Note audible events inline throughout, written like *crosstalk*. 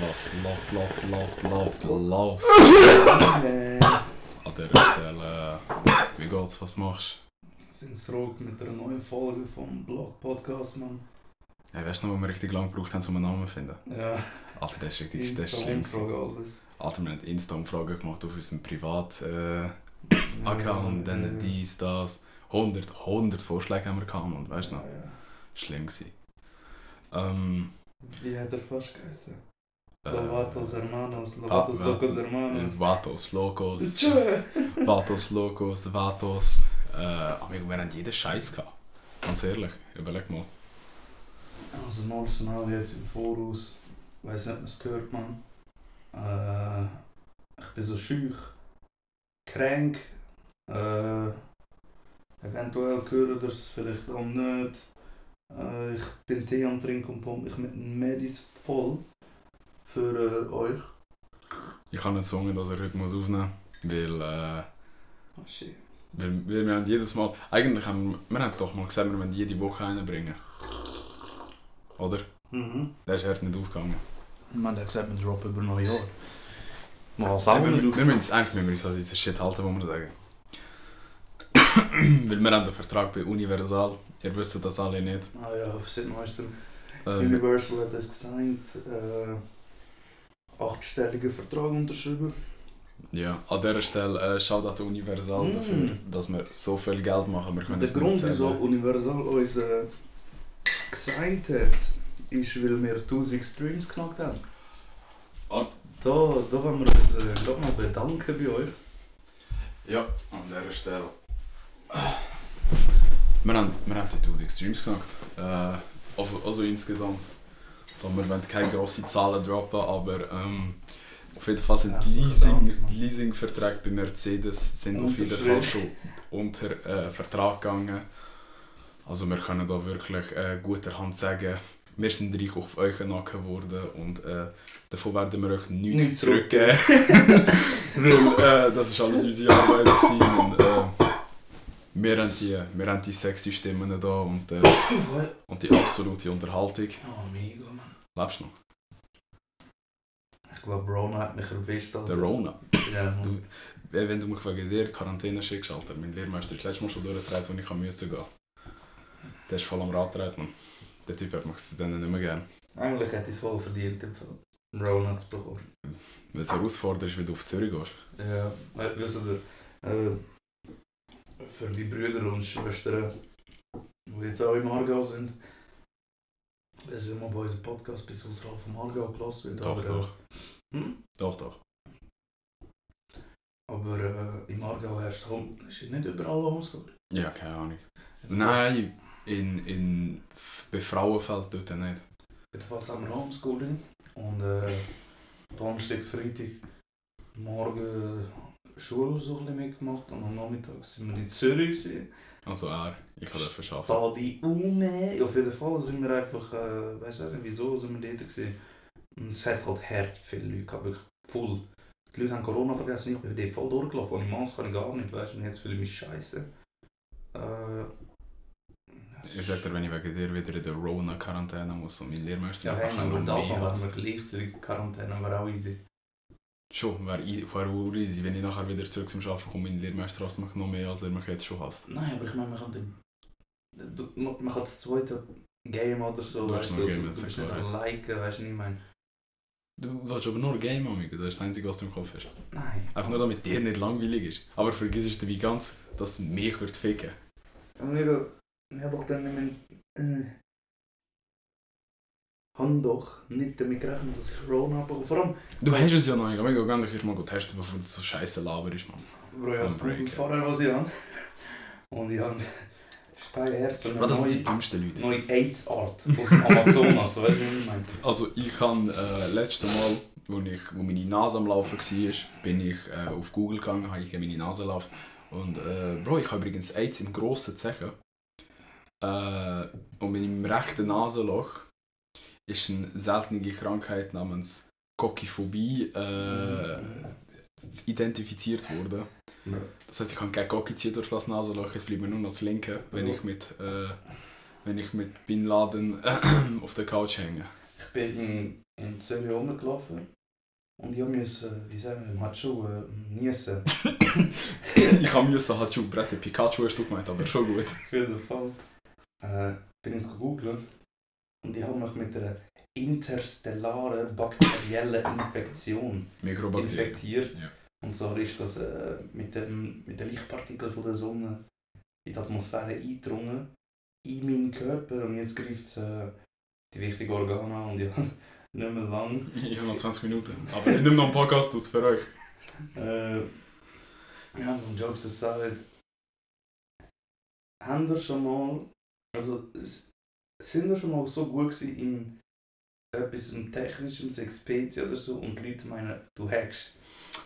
Was läuft, läuft, läuft, läuft, läuft. Äh, An dieser Stelle, wie geht's, was machst sind zurück mit einer neuen Folge vom Blog Podcast, Mann. du? Hey, weißt du noch, wo wir richtig lange gebraucht haben, um einen Namen zu finden? Ja, Alter, das ist richtig das ist schlimm. Insta-Umfrage, alles. Alter, wir haben Insta-Umfragen gemacht auf unserem Privat-Account, Ja, dann ja. dies, das. 100, 100 Vorschläge haben wir gehabt und weißt du noch, schlimm gewesen. Ähm, Wie hat er fast geheißen? äh, Lovatos Hermanos, Lovatos Ah, Locos Hermanos. Vatos, Logos, *laughs* Tschö! Vatos, Logos, Vatos. Äh, aber wir haben jeden Scheiß gehabt. Ganz ehrlich, überleg mal. Also Norsenal jetzt im Voraus. Weiß nicht, was gehört man. Äh, ich bin so schüch, krank. Äh, eventuell hören das vielleicht auch nicht. Äh, ich bin Tee am Trinken und pumpe mich mit Medis voll für äh, euch. Ich habe einen Song, dass er heute muss aufnehmen muss, weil, äh, Oh shit. weil, weil wir haben jedes Mal, eigentlich haben wir, wir haben doch mal gesagt, wir wollen jede Woche einen bringen. Oder? Mhm. Der ist erst nicht aufgegangen. Man hat gesagt, wir droppen über Neujahr. Ja, auch wir, wir müssen es eigentlich müssen wir uns an unseren Shit halten, muss man sagen. *coughs* weil wir haben den Vertrag bei Universal, ihr wisst das alle nicht. Ah ja, seit neuestem. Ähm, Universal hat es gesigned. Äh, achtstelligen Vertrag unterschrieben. ja, an dieser Stelle äh, Shoutout Universal Mm. dafür, dass wir so viel Geld machen. Wir können Der Grund, wieso Universal uns äh, gesigned hat, ist, weil wir 1000 Streams geknackt haben. Warte. Da, da wollen wir uns äh, grad mal bedanken bei euch. Ja, an dieser Stelle. Wir haben, wir haben die 1000 Streams gemacht. Äh, also, also insgesamt. Wir wollen keine grossen Zahlen droppen, aber ähm, auf jeden Fall sind Leasing. Leasingverträge bei Mercedes sind auf jeden Fall schon unter äh, Vertrag gegangen. Also wir können da wirklich äh, guter Hand sagen, wir sind reich auf euren Nacken geworden und äh, davon werden wir euch nichts Nichts zurückgeben. *laughs* Weil äh, das war alles unsere Arbeit und äh, wir haben die, wir haben die sexy Stimmen da und, äh, *coughs* und die absolute Unterhaltung. Oh, mega, Mann. Lebst du noch? Ich glaube, Rona hat mich erwischt. Alter. Der Rona. Ja, Mann. Wenn wenn du mich wegen dir Quarantäne schickst, Alter, mein Lehrmeister ist letztes Mal schon durchgetragen, wo ich gehen musste gehen. Der ist voll am Rad treten, Mann. Der Typ hat mich dann nicht mehr gern. Eigentlich hätte ich es voll verdient, einen Rona zu bekommen. Weil es herausfordernd ist, wie du auf Zürich gehst. Ja, äh, wisst ihr, äh, für die Brüder und Schwestern, die jetzt auch im Aargau sind, wenn sie mal bei unserem Podcast bis außerhalb vom Aargau gelassen wird. Doch, aber, doch. Hm? Doch, doch. Aber äh, im Aargau herrscht Home, ist nicht überall Homeschooling. Ja, keine Ahnung. Nein, in, in, bei Frauenfeld dort nicht. Jedenfalls haben wir Homeschooling und äh, Donnerstag, Freitag, morgen Schule so ein mitgemacht und am Nachmittag sind wir in Zürich. Gewesen. Also er, ich kann dafür arbeiten. Da die Ume. Auf jeden Fall sind wir einfach, äh, weiß nicht wieso sind wir dort gewesen. Und es hat halt hart viele Leute gehabt, wirklich voll. Die Leute haben Corona vergessen, ich bin dort voll durchgelaufen. Ohne Maske kann ich gar nicht, weißt du, und jetzt fühle ich mich scheiße. Äh, Ich sag dir, wenn ich wegen dir wieder in der Rona-Quarantäne muss und mein Lehrmeister ja, mich wenn nachher aber noch das wären wir gleichzeitig in Quarantäne, wäre auch easy. Schon, wäre wär easy, wenn ich nachher wieder zurück zum Arbeiten komme, mein Lehrmeister hasst mich noch mehr, als er mich jetzt schon hasst. Nein, aber ich meine, man kann den, du- man man kann das zweite Game oder so, Du weißt du, Game, du, das du ist bist nicht liken, weißt du, was ich meine. Du willst aber nur Game, Amigo, das ist das Einzige, was du im Kopf hast. Nein. Einfach nur, damit dir nicht langweilig ist. Aber vergiss es dabei ganz, dass mich wird ficken. Und ich, ich habe doch dann äh, habe doch nicht damit gerechnet, dass ich Corona habe. Vor allem, Du hast es ja noch nicht, Amigo, geh dich erst mal testen, bevor du so scheiße laberst, Mann. Bro, ich habe das vorher, was ich habe. Und ich habe Steinherz und Bro, das sind die eine dümmsten Leute. neue, AIDS-Art dem Amazonas, weißt du, was ich meine? Also ich habe äh, letztes Mal, wo, ich, wo meine Nase am Laufen war, bin ich äh, auf Google gegangen, habe ich meine Nase laufen. Und äh, Bro, ich habe übrigens AIDS im grossen Zechen. Äh, und in meinem rechten Nasenloch ist eine seltene Krankheit namens Kokiphobie äh, identifiziert worden. Ja. Das heißt, ich kann kein Gocki ziehen durch das Nasenloch, es bleibt mir nur noch das linke, wenn Ja. ich mit, äh, wenn ich mit Bin Laden *clears throat* auf der Couch hänge. Ich bin in, in Zürich rumgelaufen und ich musste, wie sagen wir, hat schon äh, niesen. *laughs* ich habe müssen halt schon Brette Pikachu hast du gemeint, aber schon gut. Auf jeden Fall. Äh, bin ich gegoogelt und ich habe mich mit einer interstellaren bakteriellen Infektion infektiert. Ja. Und zwar ist das äh, mit, dem, mit den Lichtpartikeln von der Sonne in die Atmosphäre eingedrungen, in meinen Körper und jetzt greift es äh, die wichtigen Organe an und ich *laughs* habe nicht mehr lang. Ich habe noch 20 Minuten. Aber ich nehme noch einen Podcast aus für euch. *laughs* Äh, ja, und Jokes aside, haben ihr schon mal, also s- sind ihr schon mal so gut gewesen im etwas im technischen, PC oder so und die Leute meinen, du hackst.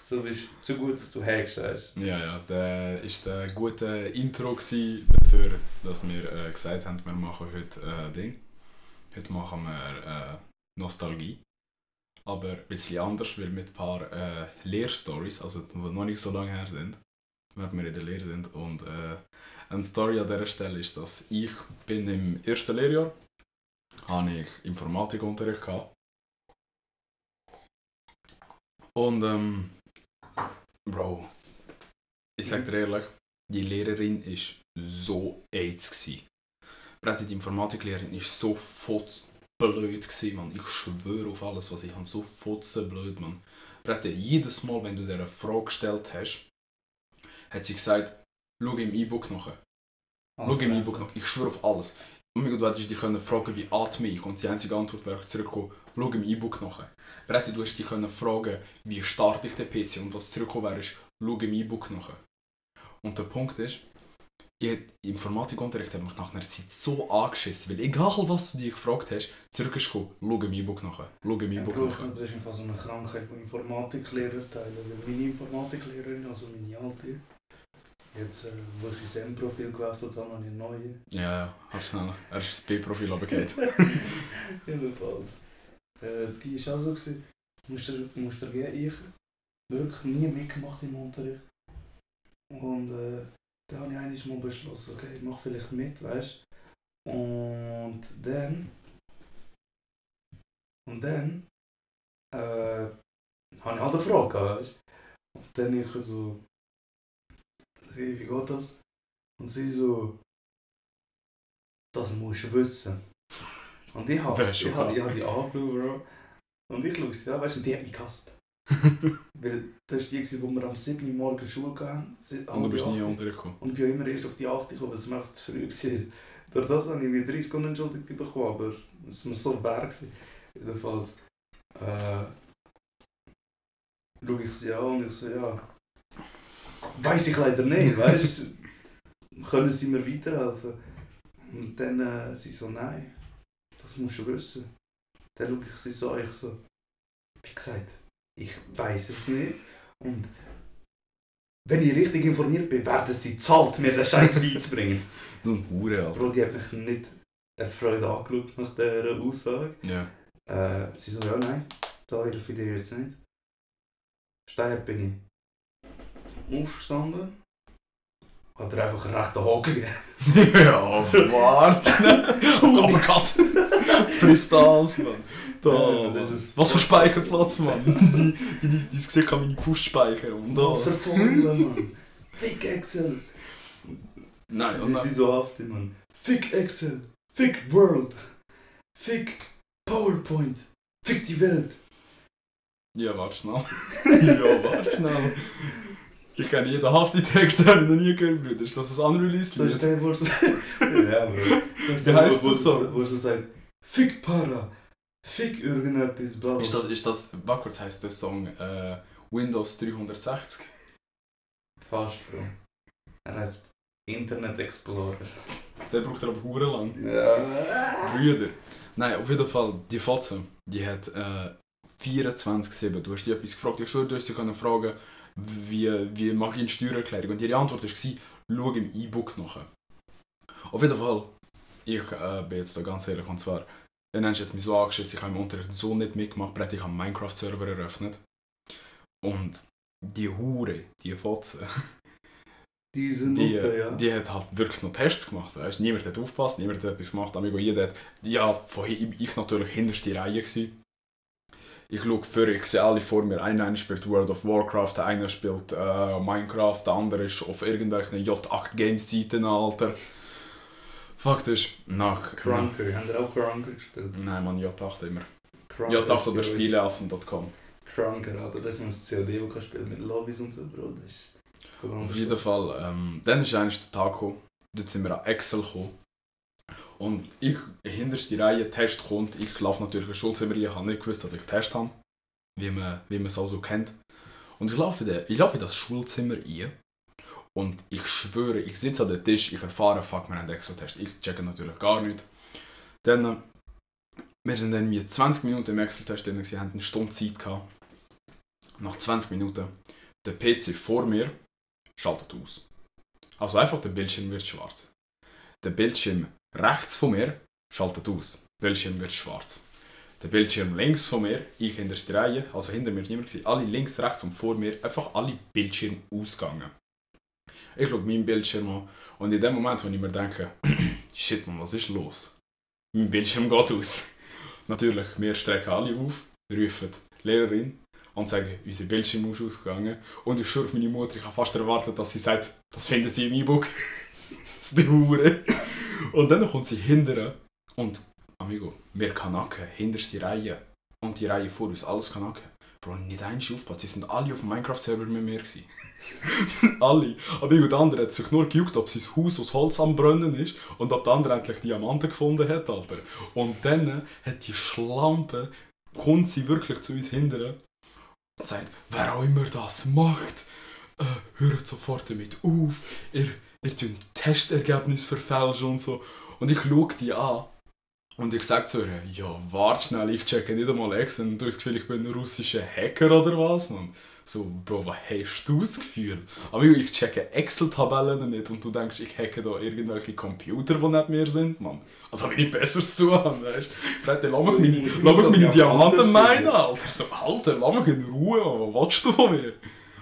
So bist zu gut, dass du hackst, weißt Ja, ja, der war der gute Intro dafür, dass wir äh, gesagt haben, wir machen heute äh, Ding. Heute machen wir äh, Nostalgie. Aber ein bisschen anders, weil mit ein paar äh, Lehrstories, also die noch nicht so lange her sind, wenn wir in der Lehre sind. Und äh, eine Story an dieser Stelle ist, dass ich bin im ersten Lehrjahr, habe ich Informatikunterricht gehabt. Und ähm, Bro, ich sag dir ehrlich, die Lehrerin ist so AIDS gsi. Die Informatiklehrerin ist so futz blöd gsi, man. Ich schwöre auf alles, was ich habe, so futze blöd, man. Brett, jedes Mal, wenn du dir eine Frage gestellt hast, hat sie gesagt, schau im E-Book nach. Schau im E-Book nach. Ich schwöre auf alles. Gott, du hättest dich können fragen, wie atme ich? Und die einzige Antwort wäre zurückgekommen, schau im E-Book nach. Brett, du hättest dich können fragen, wie starte ich den PC? Und was zurückgekommen wäre, ist, schau im E-Book nach. Und der Punkt ist, ich, Informatikunterricht hat mich nach einer Zeit so angeschissen, weil egal was du dich gefragt hast, zurück ist gekommen, schau im E-Book nach. Schau im Ja, E-Book glaube, das ist einfach so eine Krankheit, die Informatiklehrer teilen. Meine Informatiklehrerin, also meine alte, jetzt, äh, wo ich ins M-Profil gewechselt habe, habe ich eine neue. Ja, ja, hast schnell. Er ist das B-Profil runtergefallen. *laughs* Jedenfalls. Äh, die war auch so, gewesen, musst du musst dir geben, ich wirklich nie mitgemacht im Unterricht. Und äh, dann habe ich eigentlich mal beschlossen, okay, ich mache vielleicht mit, weißt du. Und dann. Und dann. Äh, habe ich halt eine Frage weißt du. Und dann ich so. Sie, wie geht das? Und sie so. Das musst du wissen. Und ich habe ich hab, ich hab die angeschaut, Bro. Und ich schaue sie an, weißt du, und die hat mich gehasst. *laughs* Weil das war die, wo wir am 7. Uhr morgens Schule sie- Und du bist nie untergekommen. Und ich bin immer erst auf die 8 gekommen, weil es mir einfach zu früh war. Durch das habe ich wie 30 Sekunden entschuldigt bekommen, aber es war mir so wert. Jedenfalls äh, schaue ich sie an und ich so, ja, weiß ich leider nicht, weißt du, können sie mir weiterhelfen? Und dann äh, sie so, nein, das musst du wissen. Dann schaue ich sie so an, ich so, wie gesagt, ich weiß es nicht und wenn ich richtig informiert bin, werden sie zahlt, mir den Scheiß beizubringen. *laughs* So ein Hure, Alter. Bro, die hat mich nicht erfreut angeschaut nach dieser Aussage. Ja. Äh, sie so, ja, nein, da helfe ich dir jetzt nicht. Steher bin ich aufgestanden, hat er einfach einen rechten Haken *laughs* gegeben. ja, warte. Aber Cut. Freestyles, Mann. Da, Ja, das ist- Was für Speicherplatz, Mann. *laughs* Dein Gesicht kann meine Faust speichern. Was erfunden, Mann. Fick Excel. Nein, und dann, Wieso hafte, Mann? Fick Excel. Fick World. Fick PowerPoint. Fick die Welt. Ja, warte schnell. *laughs* ja, warte schnell. Ich kenne jeden Hafti-Text, habe *laughs* ich noch nie gehört, Bruder. Ist das ein unreleased Das ist Lied? der, wo es... *laughs* ja, Wie wo, das so? Wo es so sagt, Fick Para. Fick irgendetwas, bla bla. Ist das, ist das, backwards heisst der Song äh, Windows 360? Fast, Bro. Er heißt Internet Explorer. Der braucht er aber hure lang. Ja. Brüder. Nein, auf jeden Fall, die Fotze, die hat äh, 24-7. Du hast die etwas gefragt. Ich schwöre, du hast sie können fragen, wie, wie mache ich eine Steuererklärung? Und ihre Antwort war, schau im E-Book nach. Auf jeden Fall, ich äh, bin jetzt da ganz ehrlich, und zwar, dann hast du jetzt mich so angeschissen, ich habe im Unterricht so nicht mitgemacht, Brett, ich habe einen Minecraft-Server eröffnet. Und die Hure, die Fotze, *laughs* Diese die, Nutte, ja. die hat halt wirklich noch Tests gemacht. Weißt? Niemand hat aufgepasst, niemand hat etwas gemacht. Amigo, jeder hat, ja, von hi- ich natürlich hinterste Reihe gewesen. Ich schaue vor, ich sehe alle vor mir. Einer spielt World of Warcraft, der eine spielt äh, Minecraft, der andere ist auf irgendwelchen J8 Games Seiten, Alter. Fakt ist, nach... Crunker, haben wir auch Crunker gespielt? Nein, man, J8 immer. Crunker J8 oder Spieleaffen.com. Crunker, Alter, das ist ein COD, wo du spielen mit Lobbys und so, Bro. Das ist... das Auf jeden. Fall, ähm, dann ist eigentlich der Tag gekommen. Dort sind wir an Excel gekommen. Und ich, hinterste Reihe, Test kommt. Ich laufe natürlich in Schulzimmer rein, ich habe nicht gewusst, dass ich Test habe. Wie man, wie man es auch so kennt. Und ich laufe, den- ich laufe in das Schulzimmer rein. Und ich schwöre, ich sitze an dem Tisch, ich erfahre, fuck, wir haben Excel-Test. Ich checke natürlich gar nicht. Dann, äh, wir sind dann wie 20 Minuten im Excel-Test drin, gewesen, haben eine Stunde Zeit gehabt. Nach 20 Minuten, der PC vor mir schaltet aus. Also einfach der Bildschirm wird schwarz. Der Bildschirm rechts von mir schaltet aus. Bildschirm wird schwarz. Der Bildschirm links von mir, ich in der Reihe, also hinter mir niemand gewesen, alle links, rechts und vor mir, einfach alle Bildschirme ausgegangen. Ich schaue meinen Bildschirm an und in dem Moment, wo ich mir denke, *clears throat* shit man, was ist los? Mein Bildschirm geht aus. Natürlich, wir strecken alle auf, rufen die Lehrerin und sagen, unser Bildschirm ist ausgegangen. Und ich schwöre auf meine Mutter, ich habe fast erwartet, dass sie sagt, das finden sie im E-Book. *laughs* das ist die Hure. Und dann kommt sie hinterher und, amigo, wir Kanaken, hinterste Reihe und die Reihe vor uns, alles Kanaken. Bro, nicht eins aufgepasst, sie sind alle auf dem Minecraft-Server mit mir *laughs* alle. Amigo, der andere hat sich nur gejuckt, ob sein Haus aus Holz am Brennen ist und ob der andere endlich Diamanten gefunden hat, Alter. Und dann hat die Schlampe, kommt sie wirklich zu uns hinterher und sagt, wer auch immer das macht, äh, hört sofort damit auf, ihr, ihr tut Testergebnis verfälschen und so. Und ich schaue die an und ich sage zu ihr, ja, warte schnell, ich checke nicht einmal Excel und du hast das Gefühl, ich bin ein russischer Hacker oder was, man. So, Bro, was hast du das Gefühl? Aber ich checke Excel-Tabellen nicht und du denkst, ich hacke da irgendwelche Computer, die nicht mehr sind, man. Also habe ich nicht besser zu tun, weißt du? Lass mich meine, lass mich meine Diamanten meinen. Alter. So, Alter, lass mich in Ruhe, was willst du von mir?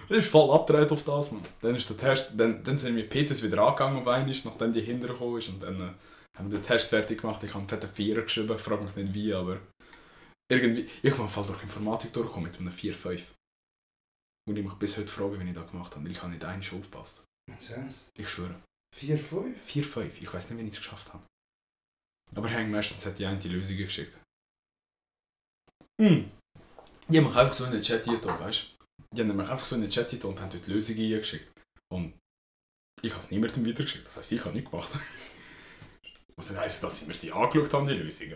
Das ist voll abgedreht auf das, man. Dann ist der Test, dann, dann sind wir PCs wieder angegangen auf einmal, nachdem die hintergekommen ist und dann äh, haben wir den Test fertig gemacht. Ich habe einen fetten Vierer geschrieben, ich frage mich nicht wie, aber irgendwie, ich bin Fall durch Informatik durchgekommen mit einem 4-5. Und ich mich bis heute fragen, wie ich das gemacht habe, weil ich habe nicht einen aufgepasst. Ernst? Ich schwöre. 4, 5? 4-5, ich weiß nicht, wie ich es geschafft habe. Aber Hang meistens hat die eine die Lösung geschickt. Mm. Die haben mich einfach so in den Chat getan, weißt du? Die haben mich einfach so in den Chat getan und haben dort die Lösung eingeschickt. Und ich habe es niemandem weitergeschickt, das heisst, ich habe nichts gemacht. *laughs* Was heisst, dass sie mir die angeschaut haben, die Lösung.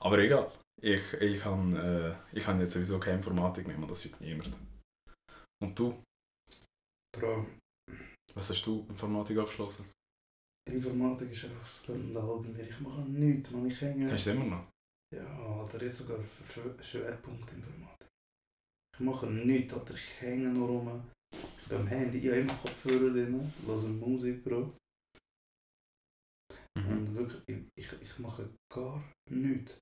Aber egal. Ich, ich habe äh, ich hab jetzt sowieso keine Informatik mehr, man, das wird niemand. Und du? Bro, Was hast du Informatik abgeschlossen? Informatik ist einfach ein Skandal bei mir. Ich mache nichts, man. Ich hänge... Hast du es immer noch? Ja, Alter, jetzt sogar Schwerpunkt Informatik. Ich mache nichts, Alter. Ich hänge nur rum. Ich bin am Handy, ich habe immer Kopfhörer drin, höre Musik, Bro. Mhm. Und wirklich, ich, ich, ich mache gar nichts.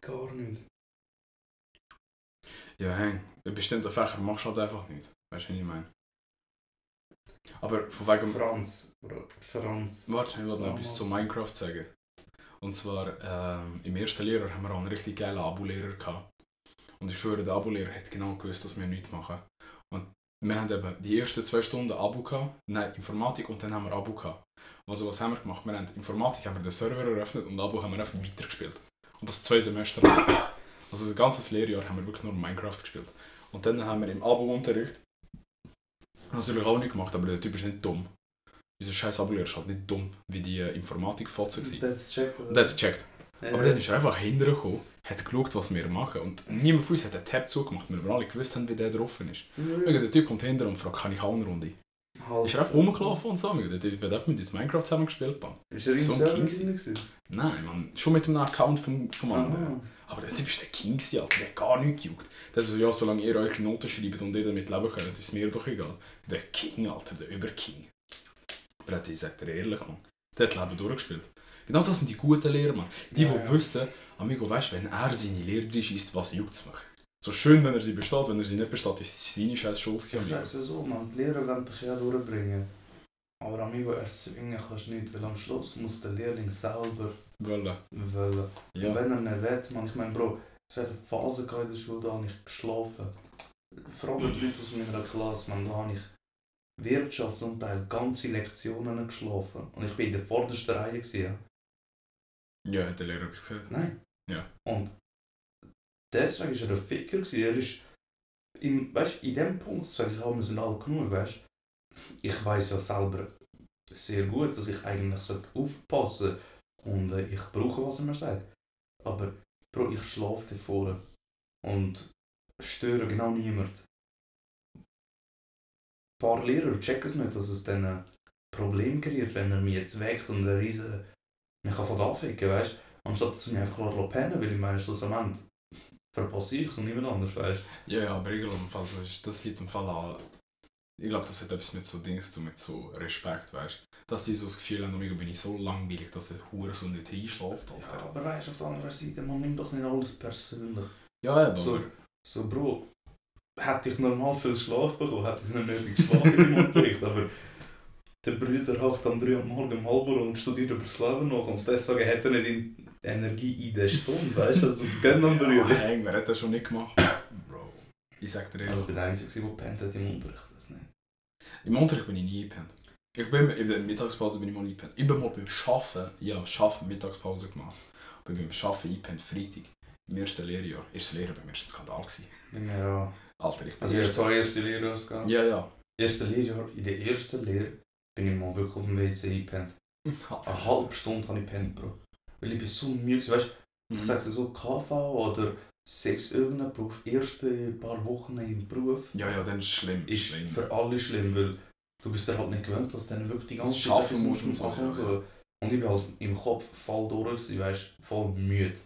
Gar nichts. Ja, hey, in bestimmten Fächern machst du halt einfach nicht. Weißt du, was ich meine? Aber von wegen. Franz, Bro. Franz. Warte, ich wollte noch etwas zu Minecraft sagen. Und zwar, ähm, im ersten Lehrer haben wir auch einen richtig geilen Abo-Lehrer gehabt. Und ich schwöre, der Abo-Lehrer hat genau gewusst, dass wir nichts machen. Und wir haben eben die ersten zwei Stunden Abo gehabt, nein, Informatik und dann haben wir Abo gehabt. Also was haben wir gemacht? Wir haben Informatik haben wir den Server eröffnet und Abo haben wir einfach weitergespielt. Und das zwei Semester lang. Also das ganze Lehrjahr haben wir wirklich nur Minecraft gespielt. Und dann haben wir im Abo-Unterricht natürlich auch nicht gemacht, aber der Typ ist nicht dumm. Unser scheiß Abo-Lehrer ist halt nicht dumm, wie die äh, Informatik-Fotze war. Der hat es gecheckt. Ja. Aber dann ist er einfach hintergekommen, hat geschaut, was wir machen. Und niemand von uns hat den Tab zugemacht, weil wir alle gewusst haben, wie der drauf ist. Irgend Der Typ kommt hinter und fragt, kann ich auch eine Runde? Halt. Ist er einfach rumgelaufen und so. Der Typ hat einfach mit uns Minecraft zusammen gespielt. Mann. Ist er im So ein Server King? Nein, man, schon mit einem Account vom, vom anderen. Ah. Aber der Typ ist der King, Alter. der hat gar nichts gejuckt. Der so, ja, solange ihr euch Noten schreibt und ihr damit leben könnt, ist mir doch egal. Der King, Alter, der Überking. Aber ich sag dir ehrlich, man, der hat Leben durchgespielt. Genau das sind die guten Lehrer, man. Die, die Ja, ja. wissen, Amigo, weißt wenn er seine Lehre schießt, was juckt mich? So schön, wenn er sie besteht, wenn er sie nicht besteht, ist seine scheiß Schuld. Ich sag's ja so, man, die Lehrer wollen dich ja durchbringen. Aber amigo, erzwingen kannst du nicht, weil am Schluss muss der Lehrling selber Wollen. wollen. Ja. Und wenn er nicht will, man, ich meine, Bro, es hat eine Phase gehabt in der Schule, da habe ich geschlafen. Frage die Leute aus meiner Klasse, man, da habe ich Wirtschaft zum Teil ganze Lektionen geschlafen. Und ich bin in der vordersten Reihe. Gewesen. Ja, hat der Lehrer etwas gesagt? Nein. Ja. Und deswegen war er ein Ficker. Gewesen. Er ist, in, weißt, in dem Punkt sage ich auch, wir sind alle genug. Weißt? Ich weiß ja selber sehr gut, dass ich eigentlich aufpassen sollte. Und äh, ich brauche, was er mir sagt. Aber Bro, ich schlafe davor. Und störe genau niemand. Ein paar Lehrer checken es nicht, dass es dann ein Problem kreiert, wenn er mich jetzt weckt und eine riesen... mich kann von da ficken, weißt du? Anstatt dass er mich einfach lassen pennen weil ich meine, schlussendlich verpasse ich es und niemand anders, weißt Ja, ja, aber ich glaube, das, ist, das liegt im Fall an. Ich glaube, das hat etwas mit so Dings zu tun, mit so Respekt, weißt du? Dass die so das Gefühl haben, bin ich so langweilig, dass der Hure so nicht einschläft. Ja, aber weißt du, auf der anderen Seite, man nimmt doch nicht alles persönlich. Ja, eben, So. aber So, Bro, hätte ich normal viel Schlaf bekommen, hätte ich nicht nötig geschlafen im Unterricht, aber der Bruder hockt am 3 Uhr morgen im Halber und studiert über das Leben noch und deswegen hat er nicht Energie in der Stunde, weißt du, also gönn am Ja, Bruder. hey, wer hat das schon nicht gemacht? Bro. Ich sag dir Also ehrlich, ich bin der Einzige, der pennt hat im Unterricht, das nicht. im Unterricht bin ich nie gepennt. Ich bin in der Mittagspause bin ich mal eingepennt. Ich bin mal beim Schaffen, ja, Schaffen Mittagspause gemacht. Und dann beim Schaffen eingepennt, Freitag. Im ersten Lehrjahr. Erstes Lehrjahr bei mir ein Skandal. Ja. Alter, ich bin Also erst zwei erste Lehrjahre gegangen. Ja, ja. Erste Lehrjahr, in der ersten Lehre bin ich mal wirklich auf dem WC eingepennt. *laughs* Eine halbe Stunde habe ich gepennt, Bro. Weil ich bin so müde weißt Mhm. Ich sage so, KV oder sechs irgendein Beruf, erste paar Wochen im Beruf, Ja, ja, dann ist schlimm. ist schlimm. für alle schlimm, weil du bist dir halt nicht gewöhnt, dass du dann wirklich die ganze Schaffen etwas musst und ja, und ich bin halt im Kopf voll durch, weißt, voll müde.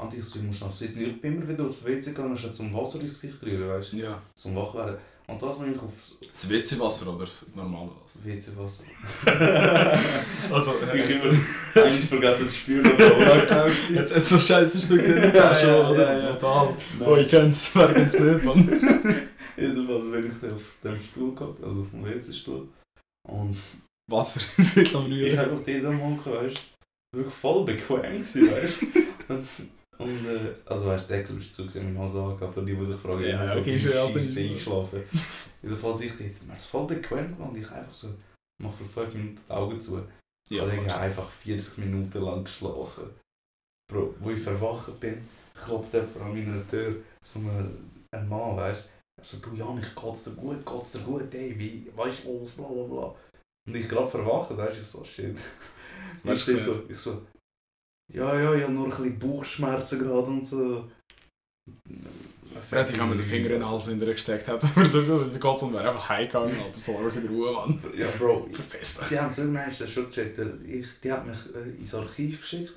Und ich so, ich muss noch sitzen. Ich bin immer wieder aufs WC gegangen, statt zum Wasser ins Gesicht rühren, weißt Ja. zum wach werden. Und das bin ich aufs Das WC-Wasser oder das normale Wasser? WC-Wasser. *laughs* Also, *laughs* ich immer *laughs* eigentlich vergessen zu spüren, aber auch Jetzt, jetzt so scheiße Stück drin Ja, schon, ja, oder? ja, ja. Total. Nein. Oh, ich kenn's, wer kennt's nicht, Mann? Jedenfalls bin ich auf dem Stuhl gehabt, also auf dem WC-Stuhl. Und Wasser ist nicht am ich Rühren. habe einfach jeden Morgen, weißt du, wirklich voll bequem gewesen, weißt du. Und, äh, also weißt du, Deckel ist zu, gewesen, meine Hose angehabt, für die, die sich fragen, Ja, so okay, auch Scheisse nicht- eingeschlafen. Jedenfalls ich dort, mir ist voll bequem gemacht und ich einfach so, mach für 5 Minuten die Augen zu. Ich habe einfach 40 Minuten lang geschlafen. Bro, wo ich verwacht bin, klopft jemand an meiner Tür, so ein, ein Mann, weißt du. So, du Janik, geht's dir gut, geht's dir gut, ey, wie, weißt du los, bla bla bla. Und ich gerade verwacht, weißt du, ich so, shit. Ich, so, ich so, ja, ja, ich habe nur ein bisschen Bauchschmerzen gerade und so. Fred, ich habe mir den Finger in den Hals gesteckt, hat aber so gut, der Gott und wäre einfach heimgegangen, Alter, soll einfach in Ruhe, Mann. Ja, Bro, Verpisst Die haben es irgendwann schon gecheckt. Ich, die hat mich äh, ins Archiv geschickt,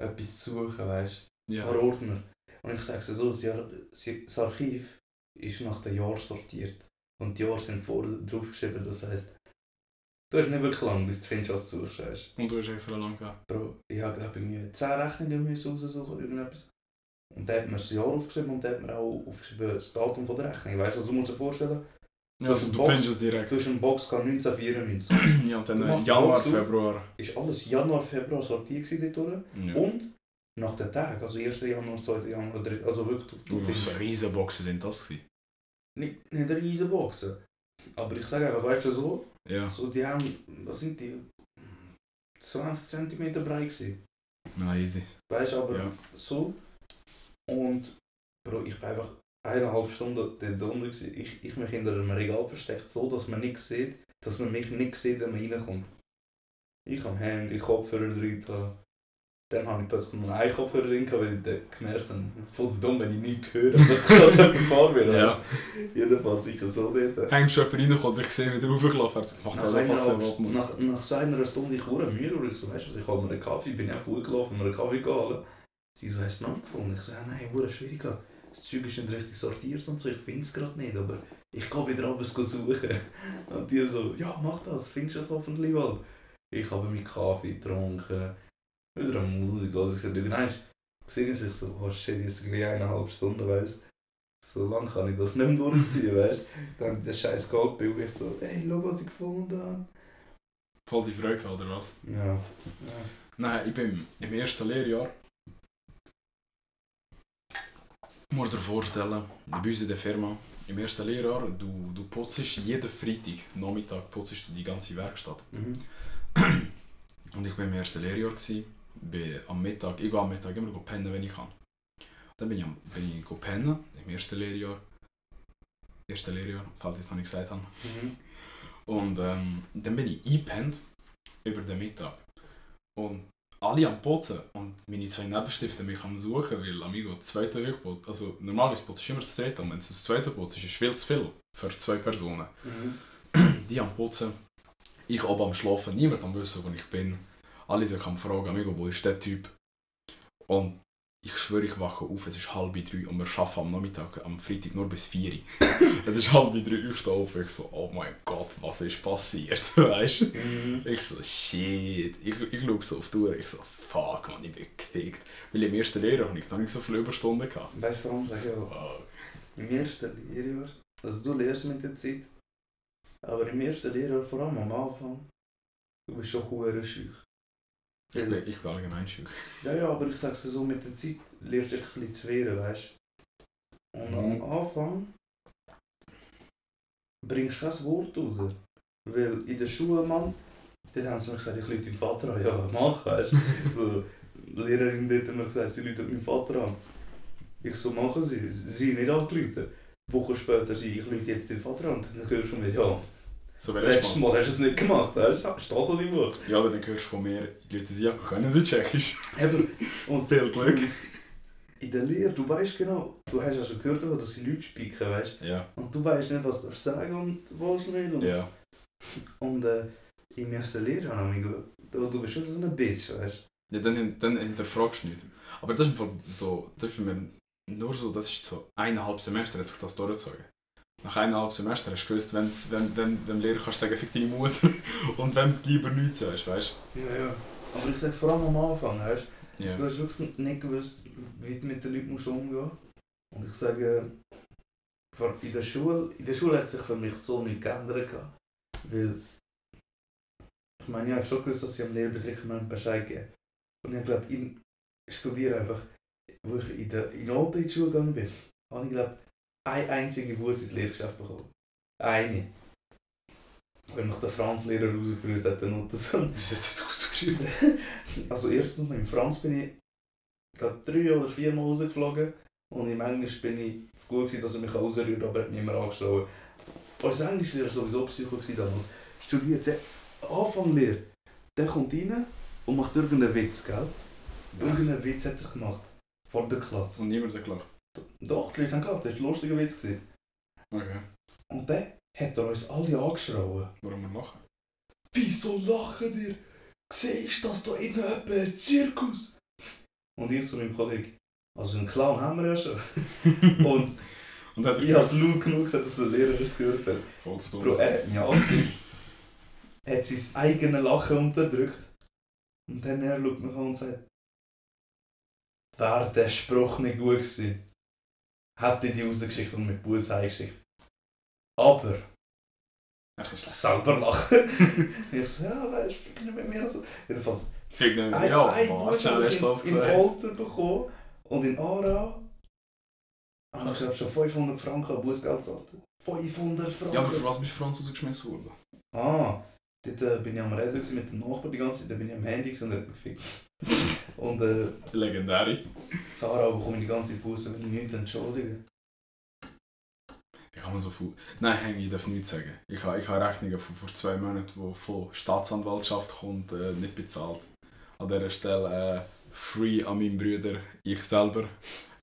etwas zu suchen, weißt du, Ja. ein paar Ordner. Und ich sage es so, das, das Archiv ist nach dem Jahr sortiert. Und die Jahre sind vorher drauf geschrieben, das heisst, du hast nicht wirklich lange, bis du findest, was du suchst, weißt Und du hast extra lang gehabt. Bro, ich habe glaube ich 10 Rechnungen raussuchen irgendetwas. Und da hat mir das Jahr aufgeschrieben und da hat mir auch aufgeschrieben das Datum von der Rechnung, weißt du, also du musst dir vorstellen, Ja, Du also, du findest es direkt. du hast einen Box gehabt, 1994. Ja, und dann äh, Januar, auf. Februar. ist alles Januar, Februar sortiert dort. Ja. Und nach den Tagen, also 1. Januar, 2. Januar, 3. Also wirklich, du, du für Riesenboxen sind das gewesen? nicht, nicht eine riesen Boxen. Aber ich sage einfach, weißt du so, Ja. so die haben, was sind die, 20 cm breit gewesen. Na, easy. Weißt du, aber Ja. so. Und Bro, ich bin einfach eineinhalb Stunden dort unten gewesen. Ich, ich mich hinter einem Regal versteckt, so dass man nichts sieht, dass man mich nicht sieht, wenn man reinkommt. Ich am Handy, Kopfhörer drin. Da. Dann habe ich plötzlich nur einen Kopfhörer drin, weil ich dann gemerkt habe, voll zu dumm, wenn ich nichts höre, dass ich gerade *laughs* jemand vor mir Ja. du. Jedenfalls sicher so dort. Hängst schon jemand reingekommen und ich sehe, wie der raufgelaufen hat. Macht Nach, das einer, was er will, Mann. nach, nach so einer Stunde ich wurde müde und ich so, weißt du was, ich hole mir einen Kaffee, bin einfach hochgelaufen, mir einen Kaffee geholt. Sie so, hast du noch nicht gefunden? Ich so, ja, nein, wurde schwierig gerade. Das Zeug ist nicht richtig sortiert und so, ich finde es gerade nicht, aber ich kann wieder abends suchen. Und die so, ja, mach das, findest du es hoffentlich mal. Ich habe meinen Kaffee getrunken, wieder eine Musik los. Ich sagte, nein, sehe ich so, oh shit, jetzt gleich eineinhalb Stunden, weißt du. So lange kann ich das nicht mehr durchziehen, *laughs* weißt du. Dann der scheiß Goldbild, ich so, ey, schau, was ich gefunden habe. Voll die Freude oder was? Ja. ja. Nein, ich bin im ersten Lehrjahr. Du musst dir vorstellen, bei uns in der Firma, im ersten Lehrjahr, du, du putzt jeden Freitag, Nachmittag putzt du die ganze Werkstatt. Mhm. Und ich war im ersten Lehrjahr, gewesen, bin am Mittag, ich gehe am Mittag immer pennen, wenn ich kann. Dann bin ich, am- bin ich pennen, im ersten Lehrjahr. Erste Lehrjahr, falls ich es noch nicht gesagt habe. Mhm. Und ähm, dann bin ich eingepennt über den Mittag. Und alle am Putzen und meine zwei Nebenstifte mich am Suchen, weil Amigo zweite Wegputz, also normalerweise putzt du immer das dritte und wenn du das zweite putzt, ist es viel zu viel für zwei Personen. Mhm. Die am Putzen, ich oben am Schlafen, niemand am wissen, wo ich bin. Alle sich am fragen, Amigo, wo ist der Typ? Und ich schwöre, ich wache auf, es ist halb drei und wir arbeiten am Nachmittag, am Freitag nur bis vier. *laughs* es ist halb drei, ich stehe auf, ich so, oh mein Gott, was ist passiert, *laughs* weißt? Mhm. Ich so, shit. Ich, ich schaue so auf die Uhr, ich so, fuck, man, ich bin gefickt. Weil im ersten Lehrjahr habe ich noch nicht so viele Überstunden gehabt. Weißt du, warum sage ich auch? Im ersten Lehrjahr, also du lernst mit der Zeit, aber im ersten Lehrjahr, vor allem am Anfang, du bist schon hure schüch. Ich bin, ich bin allgemein schüch. Ja, ja, aber ich sag's dir so, mit der Zeit lernst du dich ein bisschen zu wehren, weißt du. Und Mhm. am Anfang bringst du kein Wort raus. Weil in der Schule, Mann, dort haben sie mir gesagt, ich rufe deinen Vater an. *laughs* Ja, mach, weißt du. So, die Lehrerin dort hat mir gesagt, sie ruft meinen Vater an. Ich so, machen sie. Sie nicht angerufen. Wochen später, sie, ich rufe jetzt deinen Vater an. Dann hörst du von mir, ja, So, letztes Mal hast du es nicht gemacht, weißt du. Steht an deinem Wort. Ja, dann hörst du von mir, die Leute sagen, ja, können sie Tschechisch? Eben. Und Viel Glück. in der Lehre, du weißt genau, du hast ja schon gehört, dass sie Leute spicken, weißt Ja, Und du weißt nicht, was du sagen und willst nicht. Und, ja. und äh, in erster Lehre habe ich gedacht, du, du bist schon so eine Bitch, weißt ja dann, dann hinterfragst du nicht. Aber das ist im Fall so, das ist mir nur so, das ist so eineinhalb Semester hat sich das durchgezogen. Nach eineinhalb Semester hast du gewusst, wenn, wenn, wenn, wenn Lehrer kannst du sagen, fick deine Mutter *laughs* und wenn du lieber nichts sagst, weißt Ja, ja. Aber ich sage vor allem am Anfang, weißt du? Du, hast wirklich nicht gewusst, wie du mit den Leuten musst umgehen Und ich sage, in der Schule, in der Schule hat sich für mich so nichts geändert. Weil, ich meine, ich habe schon gewusst, dass sie am Lehrbetrieb mir Bescheid geben. Und ich glaube, ich studiere einfach, wo ich in der in Alten in die Schule gegangen bin, habe ich glaube, eine einzige Wurst ins Lehrgeschäft bekommen. Eine. Wenn mich der Franz-Lehrer rausgeführt hat, dann unter so Wie ist das ausgeschrieben? *laughs* also erstens dem Franz bin ich glaub, drei oder vier Mal rausgeflogen und im Englisch bin ich zu gut gewesen, dass er mich ausrührt, aber er hat mich immer angeschlagen. Unser Englischlehrer war sowieso Psycho gewesen damals. Studiert, der Anfang Lehre, der kommt rein und macht irgendeinen Witz, gell? Irgendeinen Witz hat er gemacht. Vor der Klasse. Und niemand hat gelacht. Doch, die Leute haben gelacht, das war ein lustiger Witz. Gewesen. Okay. Und dann hat er uns alle angeschrien. Warum wir lachen? Wieso lachen ihr? Siehst du, dass da innen jemand ein Zirkus? Und ich zu meinem Kollegen, also einen Clown haben wir ja schon. *laughs* Und Und hat er ich habe es laut genug gesagt, dass der Lehrer es gehört hat. Voll zu Bro, dumm. er angeschaut, hat sein eigenes Lachen unterdrückt. Und dann er schaut mich an und sagt, wäre der Spruch nicht gut gewesen, hätte ich die rausgeschickt und mit Bus heimgeschickt. Aber selber lachen. *laughs* ich so, ja, weißt du, fick nicht mit mir. Also, jedenfalls, Fick den. ein, Ja, ein Bus habe ich im? Alter bekommen und in Aarau habe ich glaub, schon 500 Franken an Bußgeld gezahlt. 500 Franken! Ja, aber für was bist du Franz rausgeschmissen worden? Ah, dort äh, bin ich am Reden mit dem Nachbar die ganze Zeit, dann bin ich am Handy und er hat mich gefickt. *laughs* Und äh, Legendäre. Zara bekomme ich die ganze Busse, wenn ich nichts entschuldige. Ich kann mir so viel. Nein, ich darf nichts sagen. Ich habe, ich habe Rechnungen von vor zwei Monaten, die von Staatsanwaltschaft kommt, äh, nicht bezahlt. An dieser Stelle äh, free an meinen Brüder, ich selber.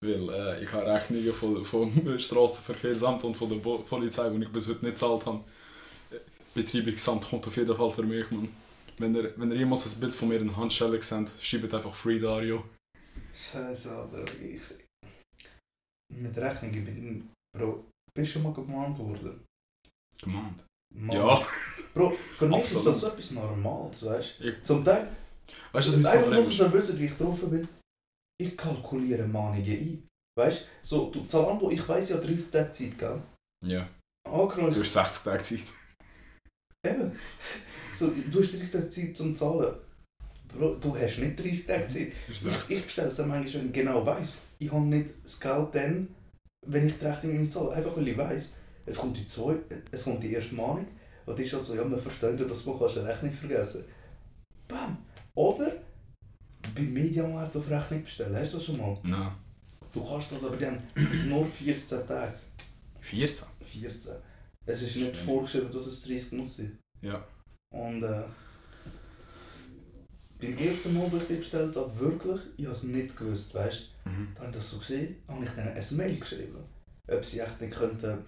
Weil äh, ich habe Rechnungen von, vom *laughs* Straßenverkehrsamt und von der Bo Polizei, die ich bis heute nicht gezahlt habe. Äh, Betreibungsamt kommt auf jeden Fall für mich, Mann. Wenn ihr, wenn ihr jemals ein Bild von mir in Handschellen seht, schreibt einfach Free Dario. Scheiße, Alter. Ich, mit Rechnungen bin ich. Bro, bist du schon mal gemahnt worden? Mann. Ja. *laughs* Bro, für mich ist das so etwas Normales, weißt du? Zum Teil. Weißt du, so einfach nur, dass ihr wisst, wie ich getroffen bin. ich kalkuliere Mahnungen ein. Weißt du, so, du, Zalando, ich weiss ja 30 Tage Zeit, gell? Ja. Angenommen, Du hast 60 Tage Zeit. Eben. So, du hast 30 Tage Zeit zum Zahlen. Bro, du hast nicht 30 Tage Zeit. Das ist Ich, ich bestelle es manchmal, wenn ich genau weiss. Ich habe nicht das Geld dann, wenn ich die Rechnung nicht zahle. Einfach weil ich weiss, es kommt die, zwei, es kommt die erste Mahnung. Und die ist halt so, ja, man versteht ja, dass man eine Rechnung vergessen Bam! Oder beim Mediamarkt auf Rechnung bestellen. Hast du das schon mal? Nein. Du kannst das aber dann *clears throat* nur 14 Tage. 14? 14. Es ist nicht vorgeschrieben, dass es 30 muss sein. Ja. Und äh, beim ersten Mal, wo ich die bestellt habe, wirklich, ich habe es nicht gewusst, weißt Mhm. da habe ich das so gesehen, habe ich denen ein Mail geschrieben, ob sie echt nicht könnten,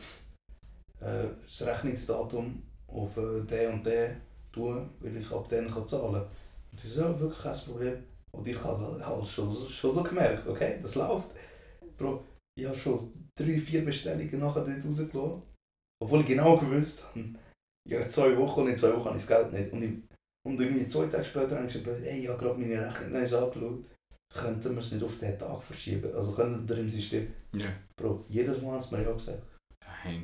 äh, das Rechnungsdatum auf äh, den und den tun, weil ich ab dann kann zahlen kann. Und sie so, ja, wirklich kein Problem. Und ich habe habe schon, schon so gemerkt, okay, das läuft. Bro, ich habe schon drei, vier Bestellungen nachher dort rausgelassen. Obwohl ich genau gewusst habe, habe zwei Wochen und in zwei Wochen habe ich das Geld nicht. Und, ich, und irgendwie zwei Tage später habe ich gesagt, hey, ich habe gerade meine Rechnung nicht angeschaut. Könnten wir es nicht auf den Tag verschieben? Also können wir im System. Ja. Bro, jedes Mal haben sie mir ja gesagt.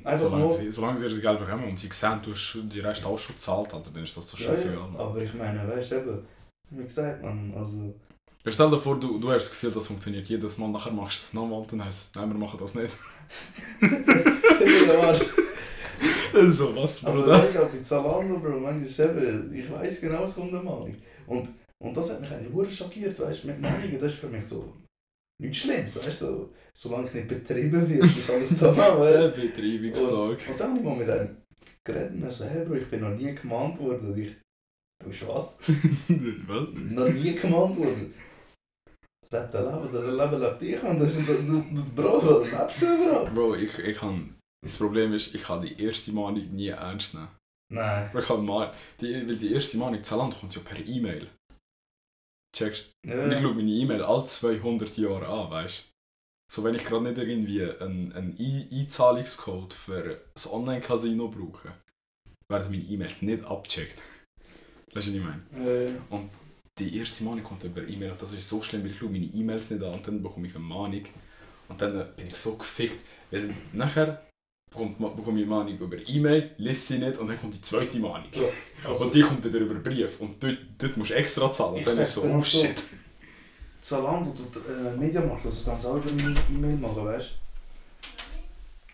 Einfach solange, nur- sie, solange sie das Geld bekommen und sie sehen, du hast die Rest alles schon gezahlt, Alter, dann ist das Ja, scheißegal. ja, aber ich meine, weißt du eben, wie gesagt, man, also. Ja, Stell dir vor, du, du hast das Gefühl, das funktioniert jedes Mal, nachher machst du es nochmal, dann heisst es, nein, wir machen das nicht. *laughs* was? *laughs* so, was, Aber Bruder? weißt du, bei Zalando, Bro, manchmal eben, ich weiß genau, es kommt eine Mahnung. Und, und das hat mich eigentlich hure schockiert, weißt du, mit Mahnungen, das ist für mich so nichts Schlimmes, weißt du, so, solange es nicht betrieben wird, ist *laughs* alles Der weißt Betreibungstag. Und dann habe ich mal mit einem geredet und er so, hey Bro, ich bin noch nie gemahnt worden. Und ich, du bist was? *laughs* was? noch nie gemahnt worden. Lebt der Leben, der Leben lebt ich. Und das ist, du, du, du, Bro, lebst du überhaupt? Bro, ich, ich kann... Das Problem ist, ich kann die erste Mahnung nie ernst nehmen. Nein. Ich kann mal... Die, weil die erste Mahnung Zalando kommt ja per E-Mail. Checkst Und ich Ja, schaue meine E-Mail alle 200 Jahre an, weißt du? So, wenn ich gerade nicht irgendwie einen, einen E- Einzahlungscode für ein Online-Casino brauche, werden meine E-Mails nicht abgecheckt. *laughs* Weißt du, was ich meine? äh, Die erste Mahnung kommt über E-Mail und das ist so schlimm, weil ich schaue meine E-Mails nicht an und dann bekomme ich eine Mahnung. Und dann äh, bin ich so gefickt, weil nachher bekomme ich Mahnung über E-Mail, lese sie nicht und dann kommt die zweite Mahnung. Ja, also- und die kommt wieder über Brief und dort, dort musst du extra zahlen. Und Ich dann ist so, oh shit. Zalando tut äh, Mediamarkt, das kannst du auch über E-Mail machen, weißt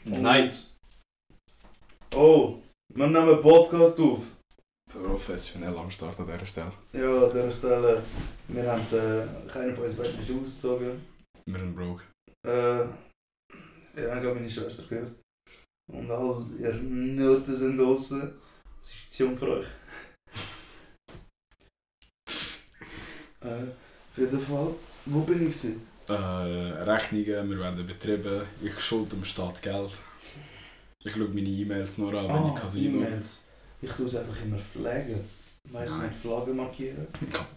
du? Und- Oh, wir nehmen Podcast auf. Professionell am Start an dieser Stelle. Ja, an dieser Stelle, wir haben äh, keiner von uns beiden ausgezogen. Wir sind broke. Äh, ihr habt gerade meine Schwester gehört. Und ihr Noten sind draußen. Das ist Option für euch. äh, auf jeden Fall, wo bin ich? Gewesen? Äh, Rechnungen, wir werden betrieben, ich schulde dem Staat Geld. Ich schaue meine E-Mails nur an, wenn ich Ah, Casino... E-Mails. Ich tue es einfach immer pflegen. Meistens mit Flagge markieren.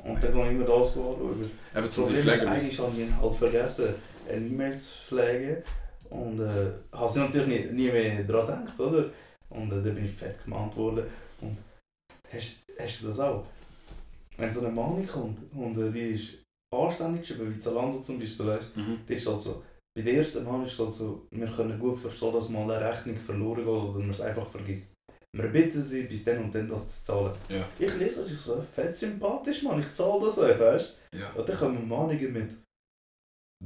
Und *laughs* dann kann ich immer das anschauen. Eben zum Problem ist, Pflegen eigentlich habe ich ihn halt vergessen, eine E-Mail zu pflegen. Und äh, habe sie natürlich nie, nie mehr daran gedacht, oder? Und äh, dann bin ich fett gemahnt worden. Und hast, hast du das auch? Wenn so eine Mahnung kommt und äh, die ist anständig geschrieben, wie Zalando zum Beispiel, weißt, Mhm. die ist halt so, bei der ersten Mahnung ist es halt so, wir können gut verstehen, dass mal eine Rechnung verloren geht oder man es einfach vergisst. Wir bitten sie, bis dann und dann das zu zahlen. Ja. Ich lese das, ich so, fett sympathisch, Mann, ich zahle das euch, weißt Ja. und dann kommen Mahnungen mit.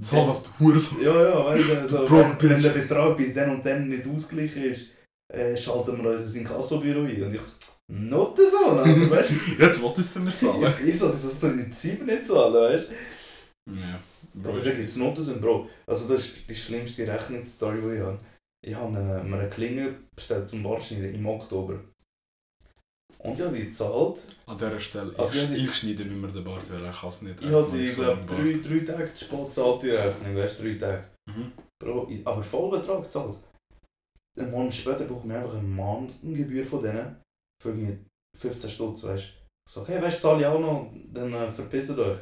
Zahl das du Hurensohn. Ja, ja, weißt du, also, Bro, wenn, wenn der Betrag bis dann und dann nicht ausgeglichen ist, äh, schalten wir unser Inkassobüro ein. Und ich, not so, also, *laughs* weißt du? Jetzt wollte ich es dir nicht zahlen. Jetzt ist das das Prinzip nicht zahlen, weißt ja. du? Also, da gibt es Noten und Bro. Also, das ist die schlimmste Rechnungsstory, die ich habe. Ich habe äh, mir eine Klinge bestellt zum Barschneiden im Oktober. Und ich habe die gezahlt. An dieser Stelle, Also, ich, sie- ich schneide mir den Bart, weil er kann es nicht. Ich habe sie, ich glaube, drei, drei Tage zu spät gezahlt, die Rechnung, weißt du, drei Tage. Mhm. Bro, ich- aber Vollbetrag gezahlt. Einen Monat später bekomme ich einfach eine Mahngebühr von denen. Für irgendwie 15 Stutz, weißt du. Ich sage, hey, weißt du, zahle ich auch noch, dann äh, verpisst euch.